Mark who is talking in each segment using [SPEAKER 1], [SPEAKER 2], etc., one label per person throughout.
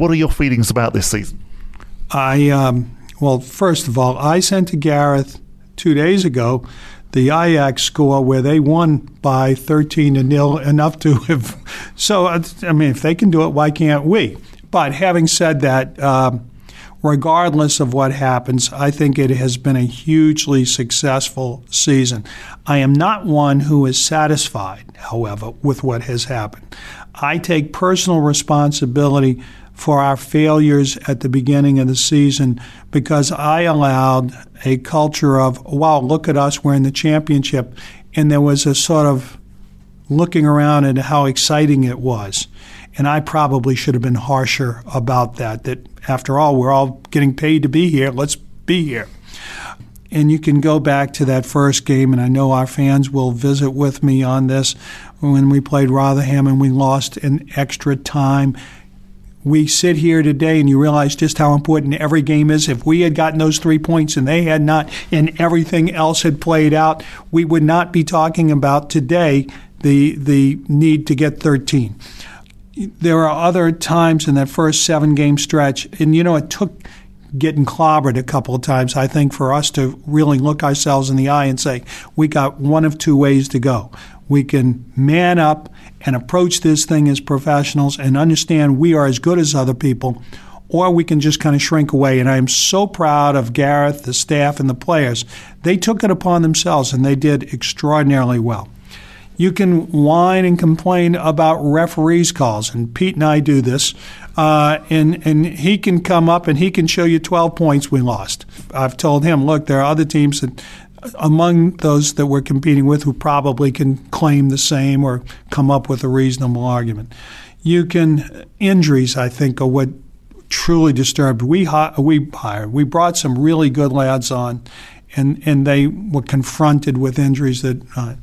[SPEAKER 1] What are your feelings about this season?
[SPEAKER 2] I, um, well, first of all, I sent to Gareth two days ago the Ajax score where they won by 13 to nil, enough to have. So, I mean, if they can do it, why can't we? But having said that, um, regardless of what happens, I think it has been a hugely successful season. I am not one who is satisfied, however, with what has happened. I take personal responsibility for our failures at the beginning of the season because I allowed a culture of, wow, look at us, we're in the championship. And there was a sort of looking around at how exciting it was. And I probably should have been harsher about that, that after all, we're all getting paid to be here. Let's be here. And you can go back to that first game, and I know our fans will visit with me on this when we played Rotherham and we lost in extra time we sit here today and you realize just how important every game is. If we had gotten those three points and they had not, and everything else had played out, we would not be talking about today the the need to get 13. There are other times in that first seven game stretch, and you know it took getting clobbered a couple of times, I think, for us to really look ourselves in the eye and say, we got one of two ways to go we can man up and approach this thing as professionals and understand we are as good as other people, or we can just kind of shrink away. And I am so proud of Gareth, the staff, and the players. They took it upon themselves and they did extraordinarily well. You can whine and complain about referees' calls, and Pete and I do this. Uh, and and he can come up and he can show you 12 points we lost. I've told him, look, there are other teams that among those that we're competing with who probably can claim the same or come up with a reasonable argument. You can injuries, I think, are what truly disturbed. We we hired, we brought some really good lads on, and and they were confronted with injuries that uh,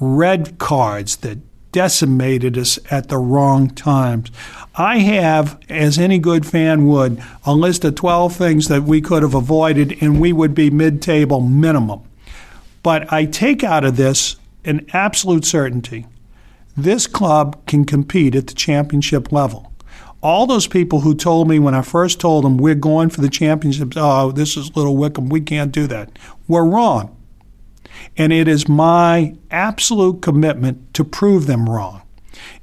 [SPEAKER 2] red cards that decimated us at the wrong times. I have, as any good fan would, a list of 12 things that we could have avoided and we would be mid table minimum. But I take out of this an absolute certainty this club can compete at the championship level. All those people who told me when I first told them we're going for the championships, oh, this is Little Wycombe, we can't do that, were wrong. And it is my absolute commitment to prove them wrong.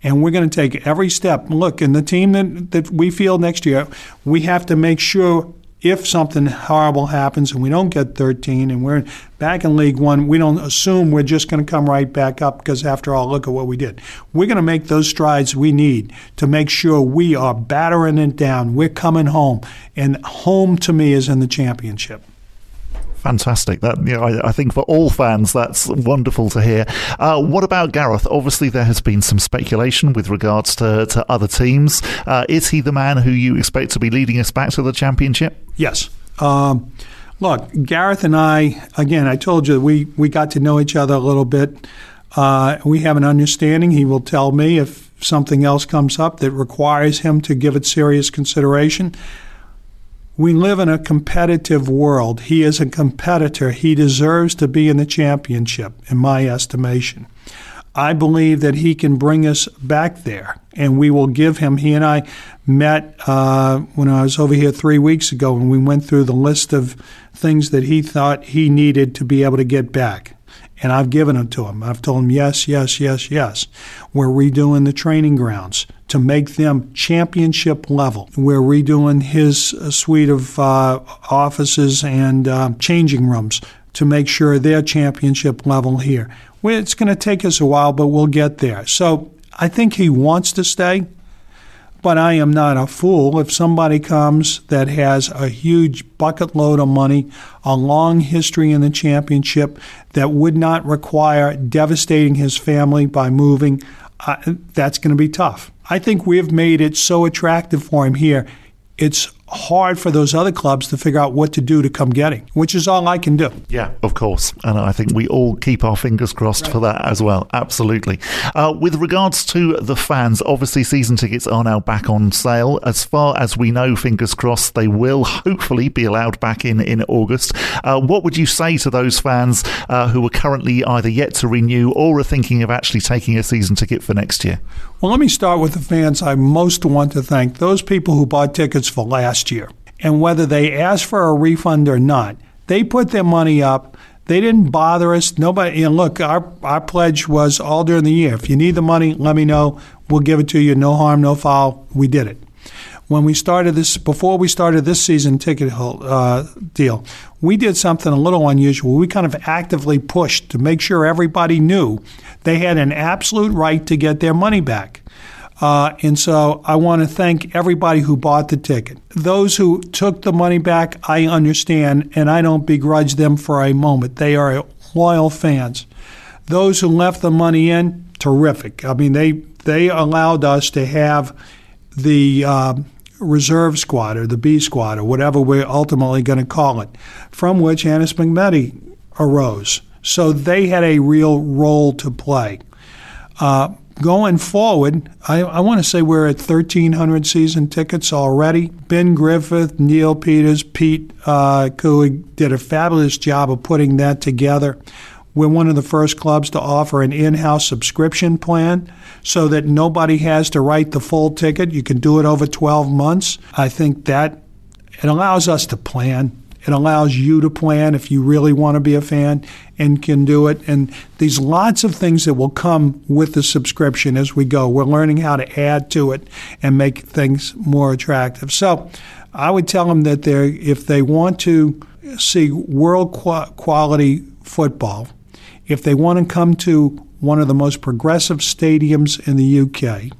[SPEAKER 2] And we're going to take every step. Look, in the team that, that we field next year, we have to make sure if something horrible happens and we don't get 13 and we're back in League One, we don't assume we're just going to come right back up because, after all, look at what we did. We're going to make those strides we need to make sure we are battering it down. We're coming home. And home to me is in the championship.
[SPEAKER 1] Fantastic. That you know, I, I, think for all fans, that's wonderful to hear. Uh, what about Gareth? Obviously, there has been some speculation with regards to, to other teams. Uh, is he the man who you expect to be leading us back to the championship?
[SPEAKER 2] Yes. Um, look, Gareth and I, again, I told you we, we got to know each other a little bit. Uh, we have an understanding. He will tell me if something else comes up that requires him to give it serious consideration. We live in a competitive world. He is a competitor. He deserves to be in the championship, in my estimation. I believe that he can bring us back there, and we will give him. He and I met uh, when I was over here three weeks ago, and we went through the list of things that he thought he needed to be able to get back. And I've given them to him. I've told him, yes, yes, yes, yes. We're redoing the training grounds to make them championship level. We're redoing his uh, suite of uh, offices and uh, changing rooms to make sure they're championship level here. It's going to take us a while, but we'll get there. So I think he wants to stay. But I am not a fool. If somebody comes that has a huge bucket load of money, a long history in the championship that would not require devastating his family by moving, uh, that's going to be tough. I think we have made it so attractive for him here. It's hard for those other clubs to figure out what to do to come getting, which is all I can do.
[SPEAKER 1] Yeah, of course. And I think we all keep our fingers crossed right. for that as well. Absolutely. Uh, with regards to the fans, obviously season tickets are now back on sale. As far as we know, fingers crossed, they will hopefully be allowed back in in August. Uh, what would you say to those fans uh, who are currently either yet to renew or are thinking of actually taking a season ticket for next year?
[SPEAKER 2] Well, let me start with the fans I most want to thank those people who bought tickets for last year. And whether they asked for a refund or not, they put their money up. They didn't bother us. Nobody, and look, our, our pledge was all during the year. If you need the money, let me know. We'll give it to you. No harm, no foul. We did it when we started this, before we started this season ticket uh, deal, we did something a little unusual. We kind of actively pushed to make sure everybody knew they had an absolute right to get their money back. Uh, and so I want to thank everybody who bought the ticket. Those who took the money back, I understand, and I don't begrudge them for a moment. They are loyal fans. Those who left the money in, terrific. I mean, they they allowed us to have the uh, reserve squad or the B squad or whatever we're ultimately going to call it, from which Anis Mehmeti arose. So they had a real role to play. Uh, going forward, I, I want to say we're at 1,300 season tickets already. Ben Griffith, Neil Peters, Pete uh, did a fabulous job of putting that together. We're one of the first clubs to offer an in house subscription plan so that nobody has to write the full ticket. You can do it over 12 months. I think that it allows us to plan. It allows you to plan if you really want to be a fan and can do it. And there's lots of things that will come with the subscription as we go. We're learning how to add to it and make things more attractive. So I would tell them that they if they want to see world quality football, if they want to come to one of the most progressive stadiums in the UK,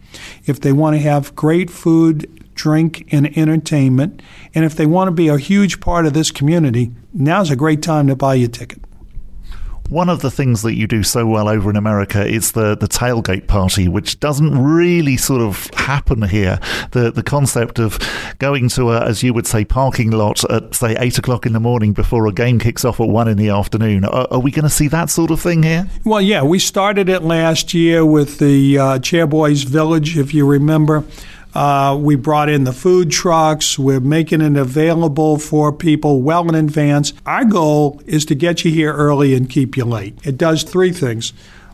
[SPEAKER 2] if they want to have great food, drink, and entertainment, and if they want to be a huge part of this community, now's a great time to buy your ticket
[SPEAKER 1] one of the things that you do so well over in America is the, the tailgate party, which doesn't really sort of happen here. The the concept of going to a, as you would say, parking lot at say eight o'clock in the morning before a game kicks off at one in the afternoon. Are, are we going to see that sort of thing here?
[SPEAKER 2] Well, yeah, we started it last year with the uh, Chairboys Village, if you remember. Uh, we brought in the food trucks. We're making it available for people well in advance. Our goal is to get you here early and keep you late. It does three things.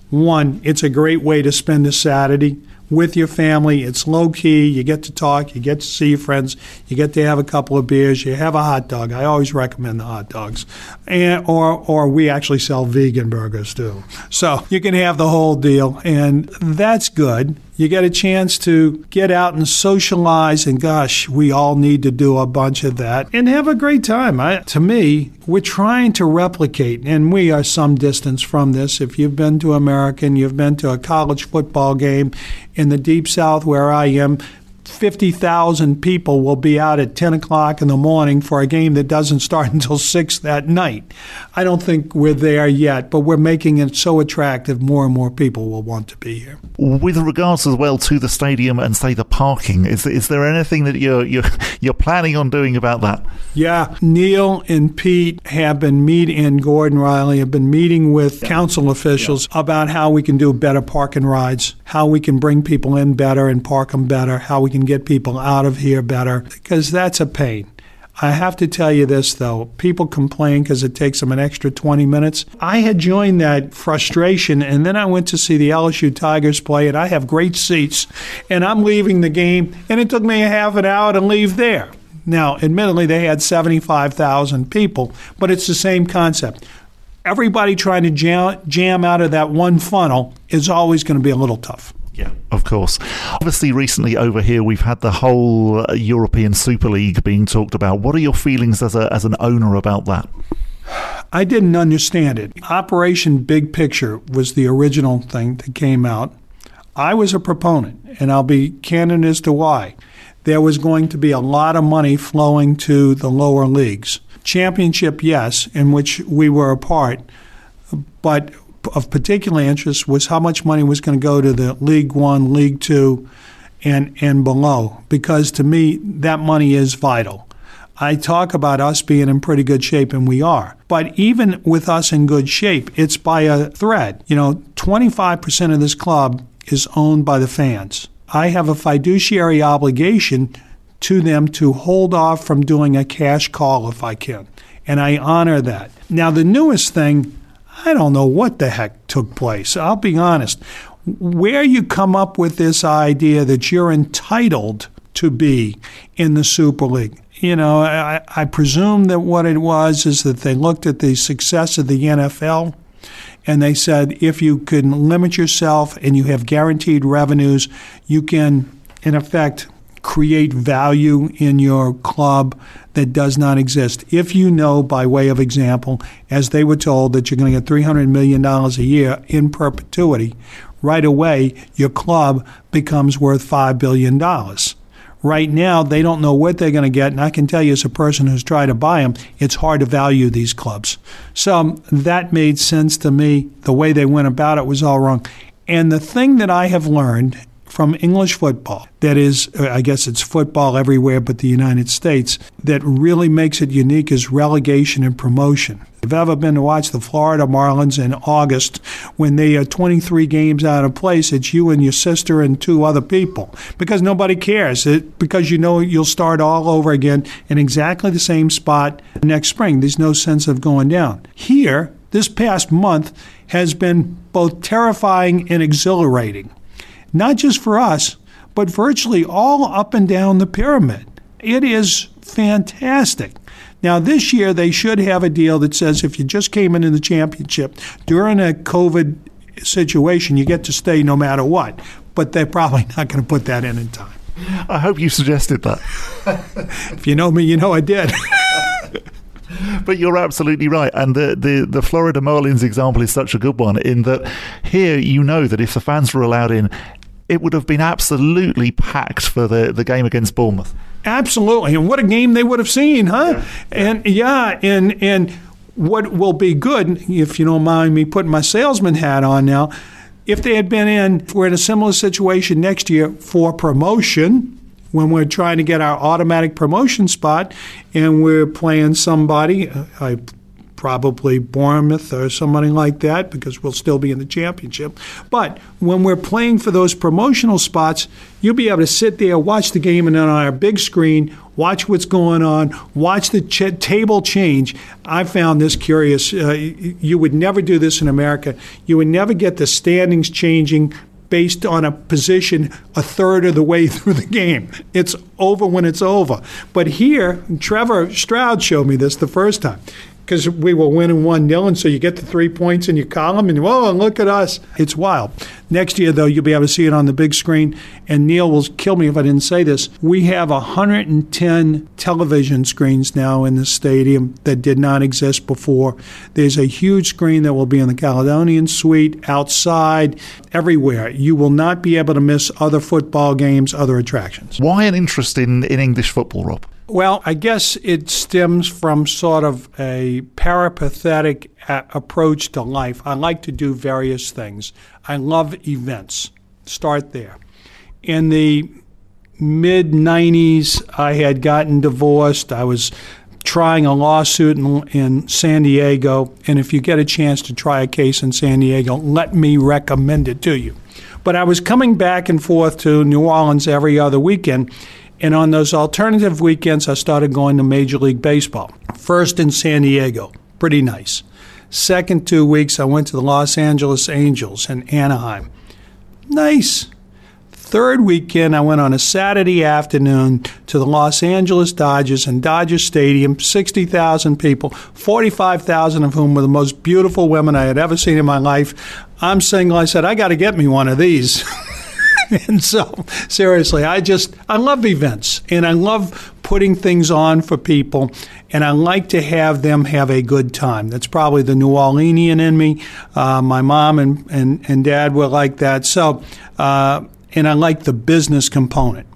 [SPEAKER 2] One, it's a great way to spend a Saturday with your family. It's low key. You get to talk. You get to see your friends. You get to have a couple of beers. You have a hot dog. I always recommend the hot dogs, and or or we actually sell vegan burgers too. So you can have the whole deal, and that's good. You get a chance to get out and socialize, and gosh, we all need to do a bunch of that and have a great time. I, to me, we're trying to replicate, and we are some distance from this. If you've been to American, you've been to a college football game in the deep south where I am, 50,000 people will be out at 10 o'clock in the morning for a game that doesn't start until 6 that night. I don't think we're there yet, but we're making it so attractive, more and more people will want to be here.
[SPEAKER 1] With regards as well to the stadium and, say, the parking, is, is there anything that you're, you're, you're planning on doing about that?
[SPEAKER 2] Yeah, Neil and Pete have been meeting, and Gordon Riley have been meeting with yeah. council officials yeah. about how we can do better parking rides, how we can bring people in better and park them better, how we can get people out of here better, because that's a pain. I have to tell you this, though. People complain because it takes them an extra 20 minutes. I had joined that frustration, and then I went to see the LSU Tigers play, and I have great seats, and I'm leaving the game, and it took me a half an hour to leave there. Now, admittedly, they had 75,000 people, but it's the same concept. Everybody trying to jam, jam out of that one funnel is always going to be a little tough.
[SPEAKER 1] Yeah, of course. Obviously, recently over here, we've had the whole uh, European Super League being talked about. What are your feelings as, a, as an owner about that?
[SPEAKER 2] I didn't understand it. Operation Big Picture was the original thing that came out. I was a proponent, and I'll be candid as to why there was going to be a lot of money flowing to the lower leagues. Championship, yes, in which we were a part, but of particular interest was how much money was going to go to the League One, League Two, and and below. Because to me, that money is vital. I talk about us being in pretty good shape, and we are. But even with us in good shape, it's by a thread. You know, 25% of this club is owned by the fans. I have a fiduciary obligation to them to hold off from doing a cash call if I can. And I honor that. Now, the newest thing, I don't know what the heck took place. I'll be honest. Where you come up with this idea that you're entitled to be in the Super League. You know, I, I presume that what it was is that they looked at the success of the NFL and they said if you can limit yourself and you have guaranteed revenues, you can, in effect, create value in your club that does not exist. If you know, by way of example, as they were told, that you're going to get $300 million a year in perpetuity, right away your club becomes worth $5 billion. Right now, they don't know what they're going to get, and I can tell you, as a person who's tried to buy them, it's hard to value these clubs. So that made sense to me. The way they went about it was all wrong. And the thing that I have learned from English football, that is, uh, I guess it's football everywhere but the United States, that really makes it unique is relegation and promotion. If you've ever been to watch the Florida Marlins in August when they are 23 games out of place, it's you and your sister and two other people because nobody cares. It, because you know you'll start all over again in exactly the same spot next spring. There's no sense of going down. Here, this past month has been both terrifying and exhilarating not just for us, but virtually all up and down the pyramid. It is fantastic. Now, this year, they should have a deal that says if you just came into the championship during a COVID situation, you get to stay no matter what. But they're probably not going to put that in in time.
[SPEAKER 1] I hope you suggested that.
[SPEAKER 2] if you know me, you know I did.
[SPEAKER 1] but you're absolutely right. And the, the, the Florida Marlins example is such a good one in that here you know that if the fans were allowed in, it would have been absolutely packed for the, the game against Bournemouth.
[SPEAKER 2] Absolutely. And what a game they would have seen, huh? Yeah. And yeah, and and what will be good, if you don't mind me putting my salesman hat on now, if they had been in, we're in a similar situation next year for promotion, when we're trying to get our automatic promotion spot and we're playing somebody, I probably Bournemouth or somebody like that because we'll still be in the championship. But when we're playing for those promotional spots, you'll be able to sit there, watch the game, and then on our big screen, watch what's going on, watch the ch- table change. I found this curious. Uh, you would never do this in America. You would never get the standings changing based on a position a third of the way through the game. It's over when it's over. But here, Trevor Stroud showed me this the first time because we were winning 1 0, and so you get the three points in your column, and whoa, look at us. It's wild. Next year, though, you'll be able to see it on the big screen, and Neil will kill me if I didn't say this. We have 110 television screens now in the stadium that did not exist before. There's a huge screen that will be in the Caledonian Suite, outside, everywhere. You will not be able to miss other football games, other attractions.
[SPEAKER 1] Why an interest in, in English football, Rob?
[SPEAKER 2] Well, I guess it stems from sort of a peripatetic a- approach to life. I like to do various things. I love events. Start there. In the mid 90s, I had gotten divorced. I was trying a lawsuit in, in, San Diego. And if you get a chance to try a case in San Diego, let me recommend it to you. But I was coming back and forth to New Orleans every other weekend. And on those alternative weekends, I started going to Major League Baseball. First in San Diego, pretty nice. Second two weeks, I went to the Los Angeles Angels in Anaheim. Nice. Third weekend, I went on a Saturday afternoon to the Los Angeles Dodgers and Dodger Stadium, 60,000 people, 45,000 of whom were the most beautiful women I had ever seen in my life. I'm single. I said, I got to get me one of these. and so, seriously, I just, I love events and I love putting things on for people, and I like to have them have a good time. That's probably the New Orleanian in me. Uh, my mom and, and, and dad were like that. So, uh, and I like the business component.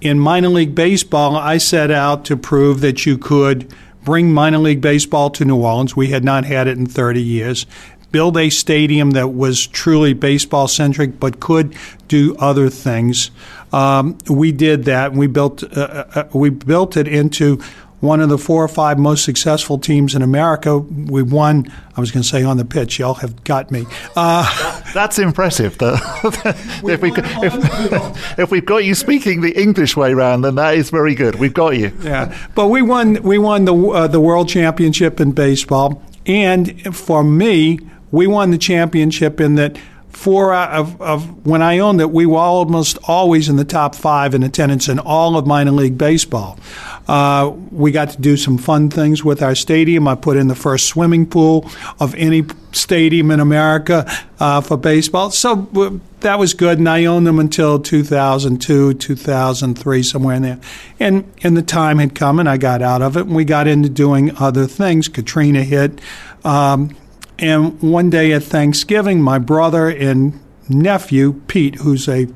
[SPEAKER 2] In minor league baseball, I set out to prove that you could bring minor league baseball to New Orleans. We had not had it in 30 years build a stadium that was truly baseball centric but could do other things. Um, we did that. We built uh, uh, uh, we built it into one of the four or five most successful teams in America. We won, I was going to say on the pitch, y'all have got me.
[SPEAKER 1] Uh, That's impressive. if, we, if, if, we've got you speaking the English way round, then that is very good. We've got you.
[SPEAKER 2] Yeah, but we won, we won the, uh, the World Championship in baseball. And for me, we won the championship in that – four of, of when I owned it, we were almost always in the top five in attendance in all of minor league baseball. Uh, we got to do some fun things with our stadium. I put in the first swimming pool of any stadium in America uh, for baseball. So uh, that was good, and I owned them until 2002, 2003, somewhere in there. And, and the time had come, and I got out of it, and we got into doing other things. Katrina hit. Um, and one day at Thanksgiving, my brother and nephew, Pete, who's a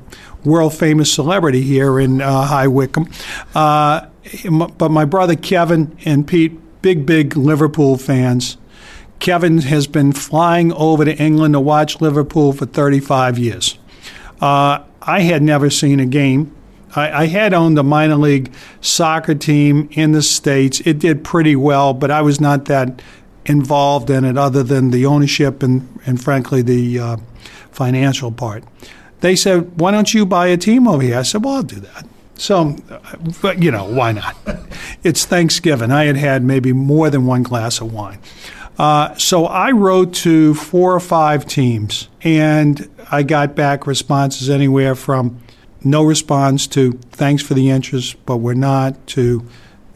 [SPEAKER 2] world famous celebrity here in uh, High Wycombe, uh, but my brother Kevin and Pete, big, big Liverpool fans. Kevin has been flying over to England to watch Liverpool for 35 years. Uh, I had never seen a game. I, I, had owned a minor league soccer team in the States. It did pretty well, but I was not that involved in it other than the ownership and, and frankly, the uh, financial part. They said, Why don't you buy a team over here? I said, Well, I'll do that. So, but, you know, why not? it's Thanksgiving. I had had maybe more than one glass of wine. Uh, so I wrote to four or five teams, and I got back responses anywhere from no response to thanks for the interest, but we're not, to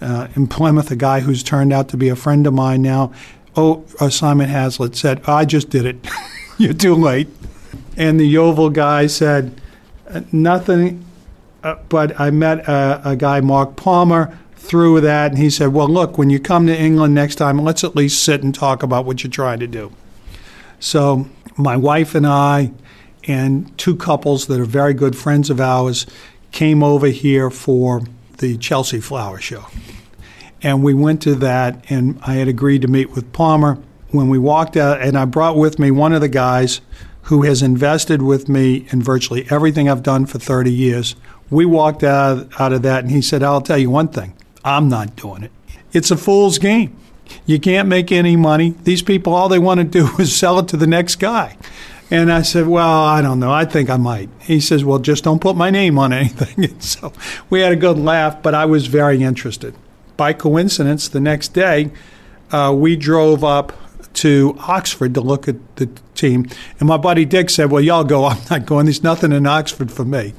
[SPEAKER 2] uh, in Plymouth, a guy who's turned out to be a friend of mine now oh, uh, Simon Hallett said, I just did it. You're too late. And the Yeovil guy said, uh, nothing, uh, but I met a, a, guy, Mark Palmer, through that, and he said, well, look, when you come to England next time, let's at least sit and talk about what you're trying to do. So my wife and I and two couples that are very good friends of ours came over here for the Chelsea Flower Show. And we went to that, and I had agreed to meet with Palmer. When we walked out, and I brought with me one of the guys who has invested with me in virtually everything I've done for 30 years. We walked out, out of that, and he said, I'll tell you one thing I'm not doing it. It's a fool's game. You can't make any money. These people, all they want to do is sell it to the next guy. And I said, Well, I don't know. I think I might. He says, Well, just don't put my name on anything. And so we had a good laugh, but I was very interested by coincidence, the next day, uh, we drove up to Oxford to look at the team. And my buddy Dick said, Well, y'all go. I'm not going. There's nothing in Oxford for me.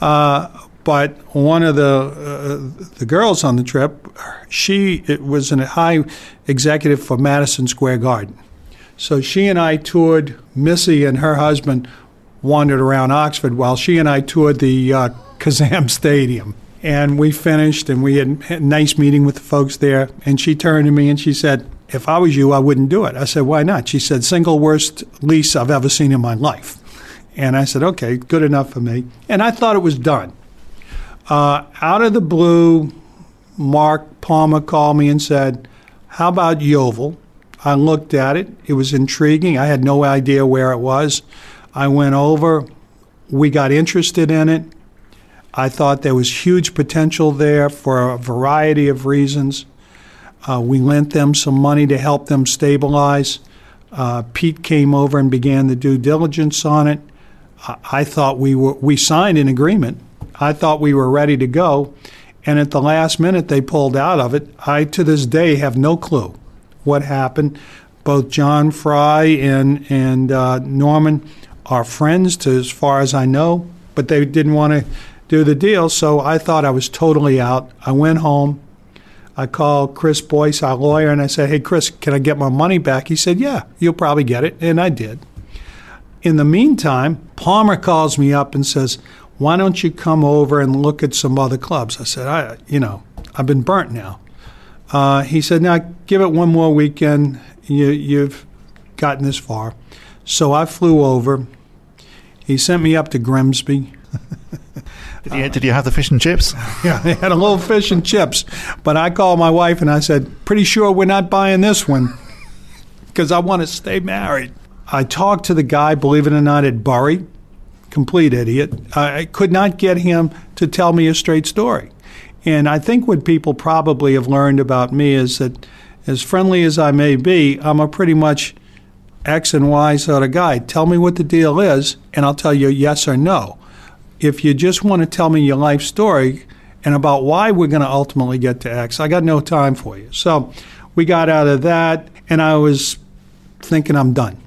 [SPEAKER 2] Uh, but one of the uh, the girls on the trip, she was a high executive for Madison Square Garden. So she and I toured. Missy and her husband wandered around Oxford while she and I toured the uh, Kassam Stadium. And we finished, and we had a nice meeting with the folks there. And she turned to me and she said, If I was you, I wouldn't do it. I said, Why not? She said, Single worst lease I've ever seen in my life. And I said, Okay, good enough for me. And I thought it was done. Uh, out of the blue, Mark Palmer called me and said, How about Yeovil? I looked at it. It was intriguing. I had no idea where it was. I went over. We got interested in it. I thought there was huge potential there for a variety of reasons. Uh, we lent them some money to help them stabilize. Uh, Pete came over and began the due diligence on it. I, I thought we were we signed an agreement. I thought we were ready to go, and at the last minute they pulled out of it. I to this day have no clue what happened. Both John Fry and and uh, Norman are friends, to as far as I know, but they didn't want to do the deal. So I thought I was totally out. I went home. I called Chris Boyce, our lawyer, and I said, Hey, Chris, can I get my money back? He said, Yeah, you'll probably get it. And I did. In the meantime, Palmer calls me up and says, Why don't you come over and look at some other clubs? I said, I, you know, I've been burnt now. Uh, he said, Now give it one more weekend. You, you've gotten this far. So I flew over. He sent me up to Grimsby.
[SPEAKER 1] Did you, did you have the fish and chips?
[SPEAKER 2] Yeah, I had a little fish and chips. But I called my wife and I said, pretty sure we're not buying this one because I want to stay married. I talked to the guy, believe it or not, at Bury, complete idiot. I could not get him to tell me a straight story. And I think what people probably have learned about me is that, as friendly as I may be, I'm a pretty much X and Y sort of guy. Tell me what the deal is, and I'll tell you yes or no. If you just want to tell me your life story and about why we're going to ultimately get to X, I got no time for you. So we got out of that, and I was thinking I'm done.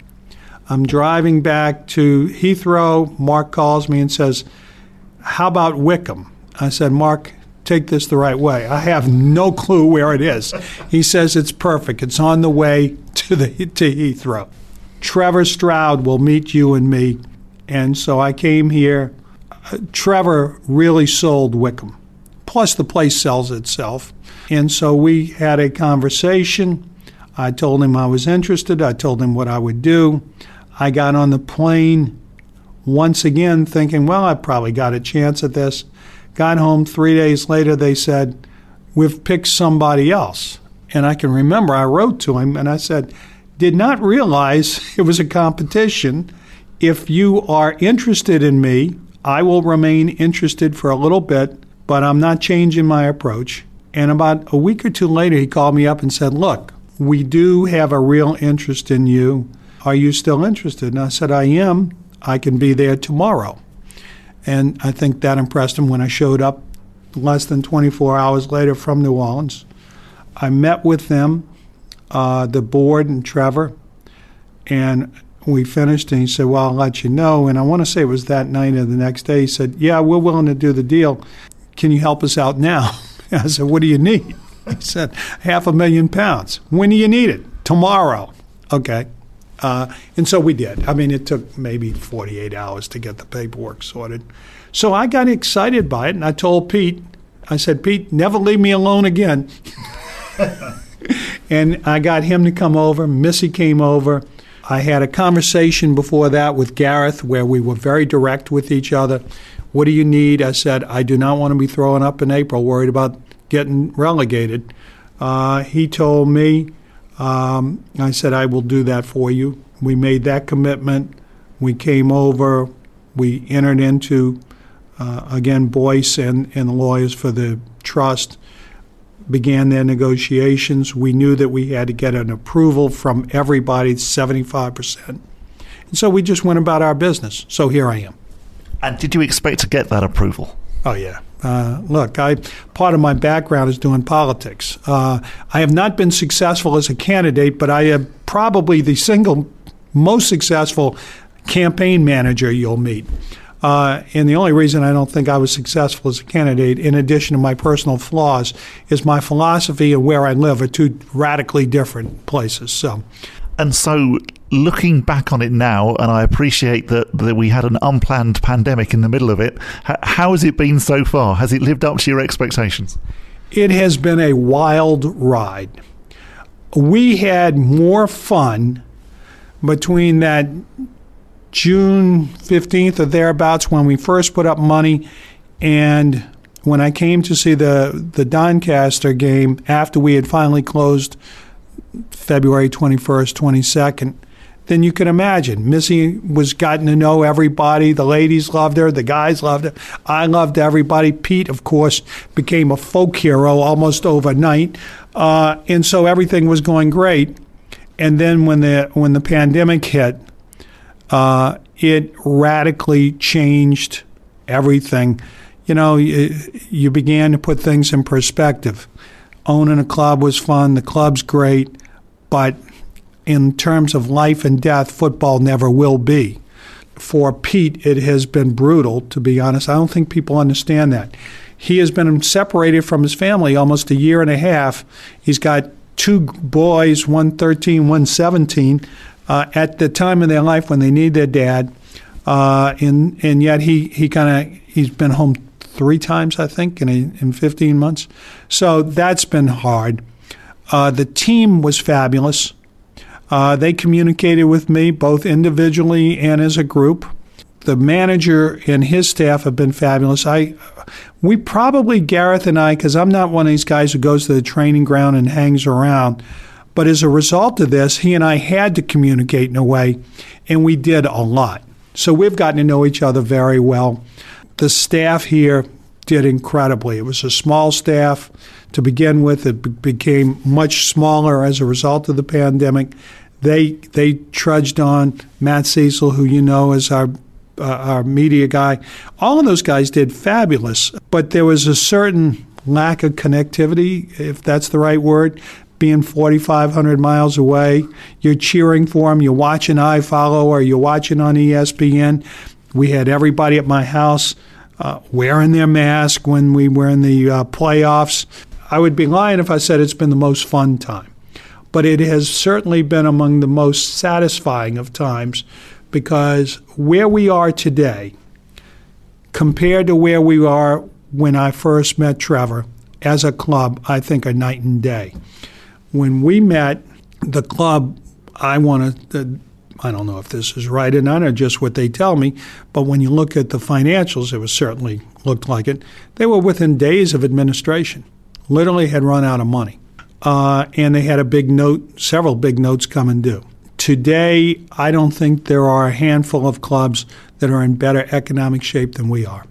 [SPEAKER 2] I'm driving back to Heathrow. Mark calls me and says, How about Wycombe? I said, Mark, take this the right way. I have no clue where it is. He says it's perfect. It's on the way to the to Heathrow. Trevor Stroud will meet you and me. And so I came here. Trevor really sold Wycombe. Plus, the place sells itself. And so we had a conversation. I told him I was interested. I told him what I would do. I got on the plane once again thinking, well, I probably got a chance at this. Got home three days later, they said, we've picked somebody else. And I can remember I wrote to him and I said, did not realize it was a competition. If you are interested in me, I will remain interested for a little bit, but I'm not changing my approach. And about a week or two later, he called me up and said, Look, we do have a real interest in you. Are you still interested? And I said, I am. I can be there tomorrow. And I think that impressed him when I showed up less than 24 hours later from New Orleans. I met with them, uh, the board and Trevor, and we finished. And he said, Well, I'll let you know. And I want to say it was that night or the next day. He said, Yeah, we're willing to do the deal. Can you help us out now? I said, What do you need? He said, Half a million pounds. When do you need it? Tomorrow. Okay. Uh, and so we did. I mean, it took maybe 48 hours to get the paperwork sorted. So I got excited by it, and I told Pete, I said, Pete, never leave me alone again. and I got him to come over. Missy came over. I had a conversation before that with Gareth where we were very direct with each other. What do you need? I said, I do not want to be throwing up in April, worried about getting relegated. Uh, he told me, um, I said, I will do that for you. We made that commitment. We came over. We entered into, uh, again, Boyce and, and the lawyers for the trust began their negotiations. We knew that we had to get an approval from everybody, 75%. And so we just went about our business. So here I am.
[SPEAKER 1] And did you expect to get that approval?
[SPEAKER 2] Oh, yeah. Uh, look, I part of my background is doing politics. Uh, I have not been successful as a candidate, but I am probably the single most successful campaign manager you'll meet. Uh, and the only reason I don't think I was successful as a candidate, in addition to my personal flaws, is my philosophy and where I live are two radically different places. So,
[SPEAKER 1] and so looking back on it now, and I appreciate that, that we had an unplanned pandemic in the middle of it, how has it been so far? Has it lived up to your expectations?
[SPEAKER 2] It has been a wild ride. We had more fun between that June 15th or thereabouts when we first put up money and when I came to see the the Doncaster game after we had finally closed February 21st, 22nd, then you can imagine. Missy was gotten to know everybody. The ladies loved her. The guys loved her. I loved everybody. Pete, of course, became a folk hero almost overnight, uh, and so everything was going great. And then when the when the pandemic hit, uh, it radically changed everything. You know, you, you began to put things in perspective. Owning a club was fun. The club's great, but in terms of life and death, football never will be. For Pete, it has been brutal, to be honest. I don't think people understand that. He has been separated from his family almost a year and a half. He's got two boys, one 13, one 17, uh, at the time of their life when they need their dad. Uh, and, and yet he, he kind of, he's been home three times, I think, in, a, in 15 months. So that's been hard. Uh, the team was fabulous. Uh, they communicated with me both individually and as a group. The manager and his staff have been fabulous. I, we probably Gareth and I, because I'm not one of these guys who goes to the training ground and hangs around. But as a result of this, he and I had to communicate in a way, and we did a lot. So we've gotten to know each other very well. The staff here did incredibly. It was a small staff to begin with. It be- became much smaller as a result of the pandemic. They they trudged on. Matt Cecil, who you know is our uh, our media guy, all of those guys did fabulous. But there was a certain lack of connectivity, if that's the right word, being 4,500 miles away. You're cheering for them. You're watching iFollow or you're watching on ESPN. We had everybody at my house uh, wearing their mask when we were in the uh, playoffs. I would be lying if I said it's been the most fun time. But it has certainly been among the most satisfying of times because where we are today, compared to where we are when I first met Trevor as a club, I think are night and day. When we met, the club, I want to, I don't know if this is right or not, or just what they tell me, but when you look at the financials, it was certainly looked like it. They were within days of administration, literally had run out of money. Uh, and they had a big note, several big notes coming due. Today, I don't think there are a handful of clubs that are in better economic shape than we are.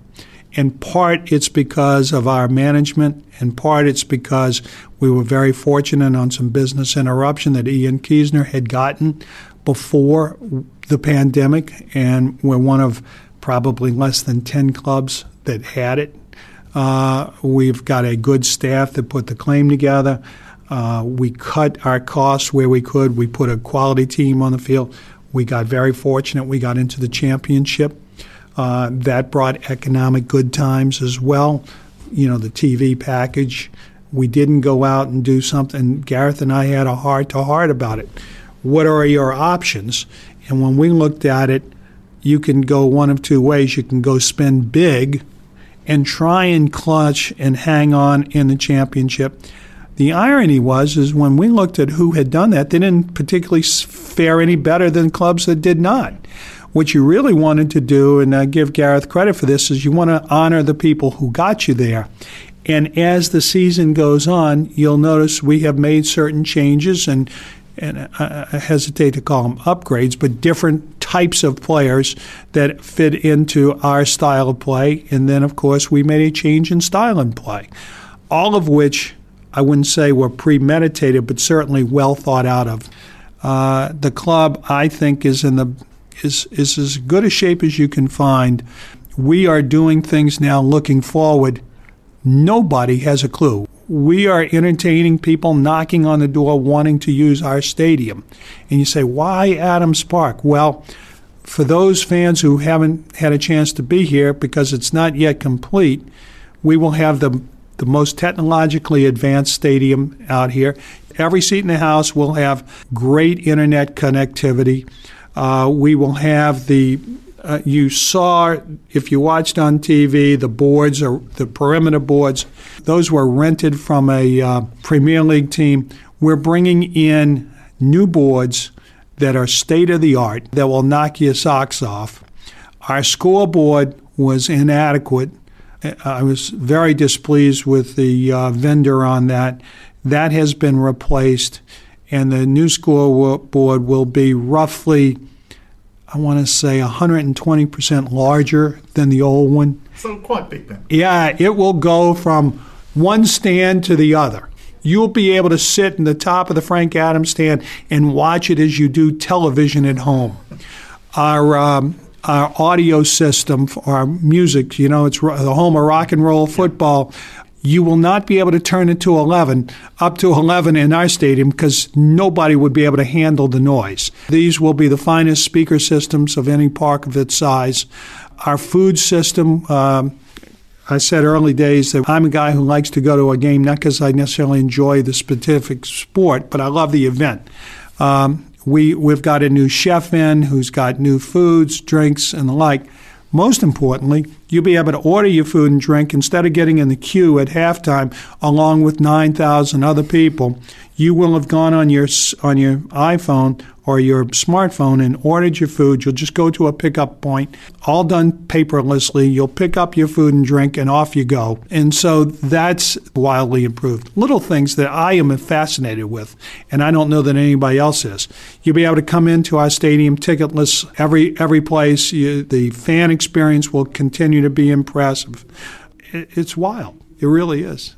[SPEAKER 2] In part, it's because of our management. In part, it's because we were very fortunate on some business interruption that Ian Kiesner had gotten before the pandemic, and we're one of probably less than 10 clubs that had it. Uh, we've got a good staff that put the claim together. Uh, we cut our costs where we could. We put a quality team on the field. We got very fortunate. We got into the championship. Uh, that brought economic good times as well. You know, the TV package. We didn't go out and do something. Gareth and I had a heart to heart about it. What are your options? And when we looked at it, you can go one of two ways. You can go spend big and try and clutch and hang on in the championship the irony was is when we looked at who had done that, they didn't particularly fare any better than clubs that did not. What you really wanted to do, and I give Gareth credit for this, is you want to honor the people who got you there. And as the season goes on, you'll notice we have made certain changes and and I hesitate to call them upgrades, but different types of players that fit into our style of play. And then, of course, we made a change in style and play, all of which I wouldn't say were premeditated, but certainly well thought out of. Uh, the club, I think, is in the is is as good a shape as you can find. We are doing things now, looking forward. Nobody has a clue. We are entertaining people knocking on the door wanting to use our stadium. And you say, why Adams Park? Well, for those fans who haven't had a chance to be here because it's not yet complete, we will have the the most technologically advanced stadium out here. Every seat in the house will have great internet connectivity. Uh, we will have the uh, you saw if you watched on TV the boards or the perimeter boards those were rented from a uh, Premier League team. We're bringing in new boards that are state of the art that will knock your socks off. Our scoreboard was inadequate I was very displeased with the uh, vendor on that. That has been replaced, and the new scoreboard will be roughly, I want to say, 120% larger than the old one.
[SPEAKER 1] So quite big then.
[SPEAKER 2] Yeah, it will go from one stand to the other. You'll be able to sit in the top of the Frank Adams stand and watch it as you do television at home. Our um, our audio system for our music. You know, it's the home of rock and roll football. You will not be able to turn it to 11, up to 11 in our stadium because nobody would be able to handle the noise. These will be the finest speaker systems of any park of its size. Our food system, um, I said early days that I'm a guy who likes to go to a game not because I necessarily enjoy the specific sport, but I love the event. Um, we, we've got a new chef in who's got new foods, drinks, and the like. Most importantly, you'll be able to order your food and drink instead of getting in the queue at halftime along with 9,000 other people. You will have gone on your on your iPhone or your smartphone and ordered your food. You'll just go to a pickup point, all done paperlessly. You'll pick up your food and drink, and off you go. And so that's wildly improved. Little things that I am fascinated with, and I don't know that anybody else is. You'll be able to come into our stadium ticketless every every place. You, the fan experience will continue to be impressive it's wild. It really is.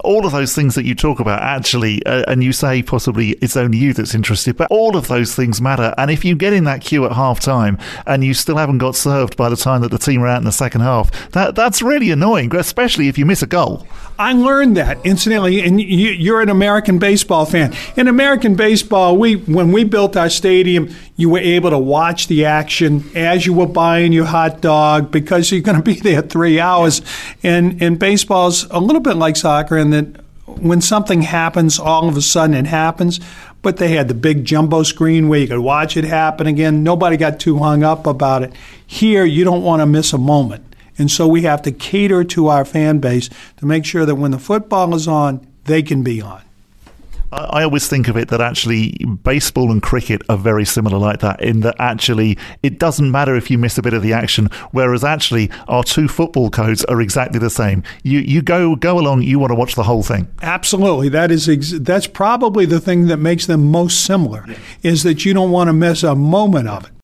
[SPEAKER 1] All of those things that you talk about, actually, uh, and you say possibly it's only you that's interested, but all of those things matter. And if you get in that queue at half time and you still haven't got served by the time that the team are out in the second half, that that's really annoying, especially if you miss a goal.
[SPEAKER 2] I learned that incidentally, and you, are an American baseball fan. In American baseball, we when we built our stadium, you were able to watch the action as you were buying your hot dog because you're going to be there three hours. And and baseball's a little bit like soccer in that when something happens, all of a sudden it happens. But they had the big jumbo screen where you could watch it happen again. Nobody got too hung up about it. Here, you don't want to miss a moment. And so we have to cater to our fan base to make sure that when the football is on, they can be on.
[SPEAKER 1] I always think of it that actually baseball and cricket are very similar like that, in that actually it doesn't matter if you miss a bit of the action, whereas actually our two football codes are exactly the same. You you go go along, you want to watch the whole thing.
[SPEAKER 2] Absolutely, that is ex- that's probably the thing that makes them most similar, yeah. is that you don't want to miss a moment of it.